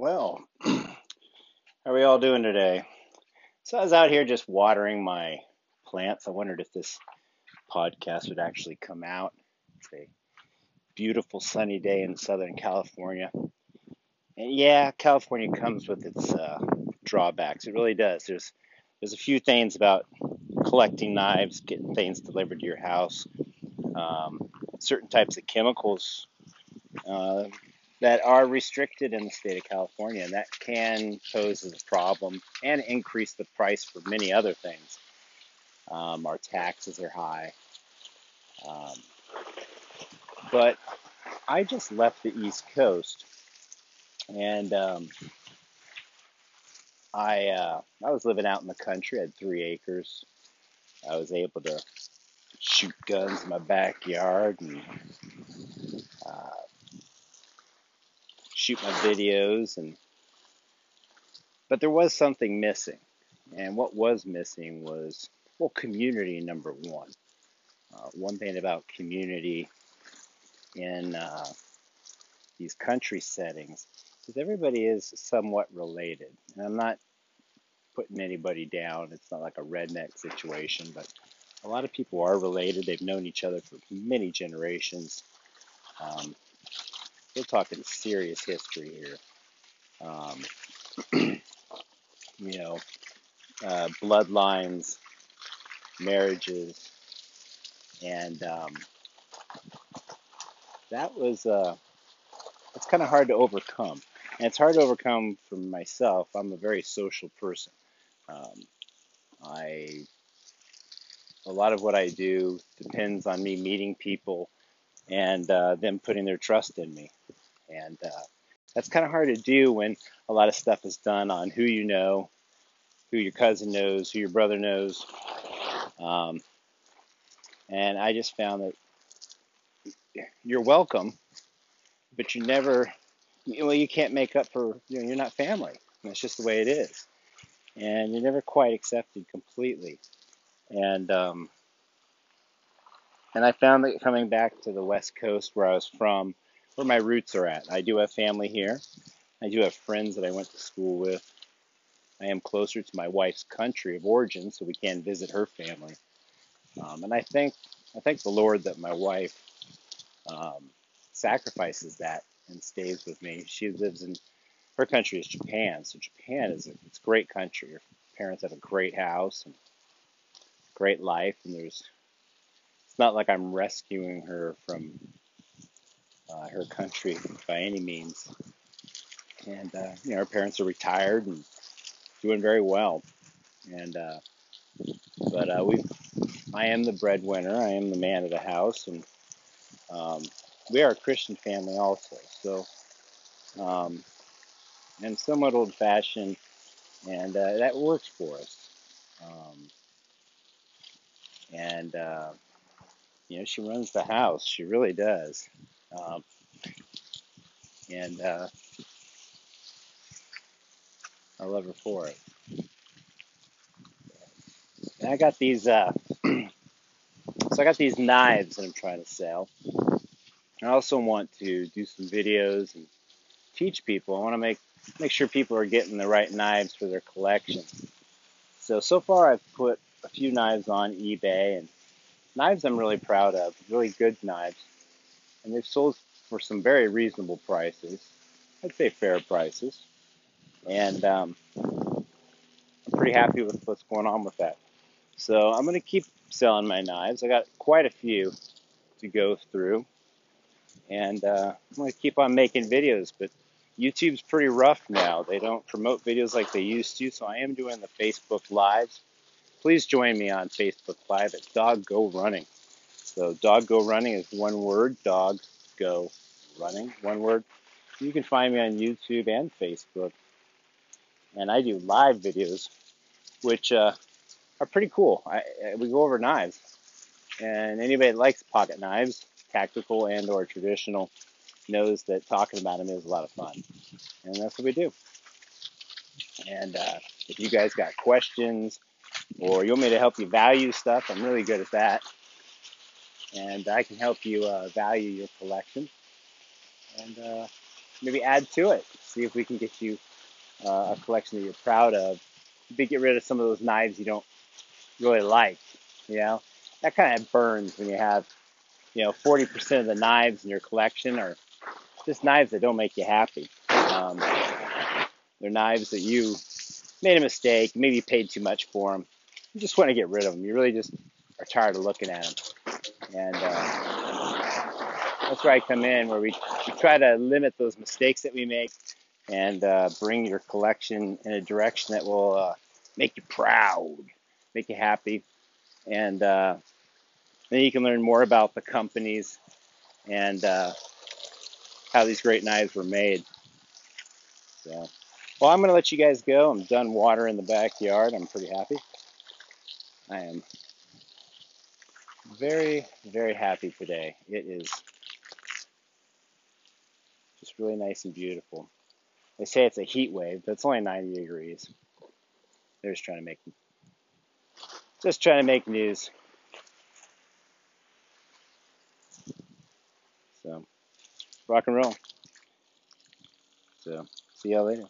Well, how are we all doing today? So I was out here just watering my plants. I wondered if this podcast would actually come out. It's a beautiful sunny day in Southern California. And yeah, California comes with its uh, drawbacks. It really does. There's there's a few things about collecting knives, getting things delivered to your house, um, certain types of chemicals uh, that are restricted in the state of California, and that can pose as a problem and increase the price for many other things. Um, our taxes are high. Um, but I just left the East Coast, and um, I uh, I was living out in the country. I had three acres. I was able to shoot guns in my backyard and uh, shoot my videos and but there was something missing. And what was missing was well community number one. Uh, one thing about community in uh, these country settings is everybody is somewhat related. And i'm not putting anybody down. It's not like a redneck situation but a lot of people are related. They've known each other for many generations. Um, we're talking serious history here. Um, you know, uh, bloodlines, marriages, and um, that was uh, it's kind of hard to overcome. And it's hard to overcome for myself. I'm a very social person. Um, I a lot of what I do depends on me meeting people and uh, them putting their trust in me. And uh, that's kind of hard to do when a lot of stuff is done on who you know, who your cousin knows, who your brother knows. Um, and I just found that you're welcome, but you never, well, you can't make up for, you know, you're not family. That's just the way it is. And you're never quite accepted completely. And um, and I found that coming back to the West Coast where I was from, where my roots are at. I do have family here. I do have friends that I went to school with. I am closer to my wife's country of origin, so we can visit her family. Um, and I thank I thank the Lord that my wife um, sacrifices that and stays with me. She lives in her country is Japan, so Japan is a, it's great country. Her parents have a great house and great life, and there's not like I'm rescuing her from uh, her country by any means. And uh, you know, her parents are retired and doing very well. And uh, but uh, we, I am the breadwinner. I am the man of the house, and um, we are a Christian family also. So, um, and somewhat old-fashioned, and uh, that works for us. Um, and uh, you know, she runs the house. She really does. Um, and uh, I love her for it. And I got these, uh, so I got these knives that I'm trying to sell. I also want to do some videos and teach people. I want to make make sure people are getting the right knives for their collection. So so far I've put a few knives on eBay and knives I'm really proud of, really good knives, and they've sold for some very reasonable prices. I'd say fair prices, and um, I'm pretty happy with what's going on with that. So I'm going to keep selling my knives. I got quite a few to go through, and uh, I'm going to keep on making videos. But YouTube's pretty rough now. They don't promote videos like they used to, so I am doing the Facebook Lives please join me on Facebook Live at Dog Go Running. So, Dog Go Running is one word, Dog Go Running, one word. You can find me on YouTube and Facebook. And I do live videos, which uh, are pretty cool. I, we go over knives. And anybody that likes pocket knives, tactical and or traditional, knows that talking about them is a lot of fun. And that's what we do. And uh, if you guys got questions, or you want me to help you value stuff, I'm really good at that. And I can help you uh, value your collection. And uh, maybe add to it. See if we can get you uh, a collection that you're proud of. Maybe get rid of some of those knives you don't really like. You know, that kind of burns when you have, you know, 40% of the knives in your collection are just knives that don't make you happy. Um, they're knives that you made a mistake, maybe paid too much for them. You just want to get rid of them. You really just are tired of looking at them. And uh, that's where I come in, where we, we try to limit those mistakes that we make and uh, bring your collection in a direction that will uh, make you proud, make you happy. And uh, then you can learn more about the companies and uh, how these great knives were made. So, well, I'm going to let you guys go. I'm done watering the backyard. I'm pretty happy. I am very, very happy today. It is just really nice and beautiful. They say it's a heat wave, but it's only 90 degrees. They're just trying to make just trying to make news. So rock and roll. So see y'all later.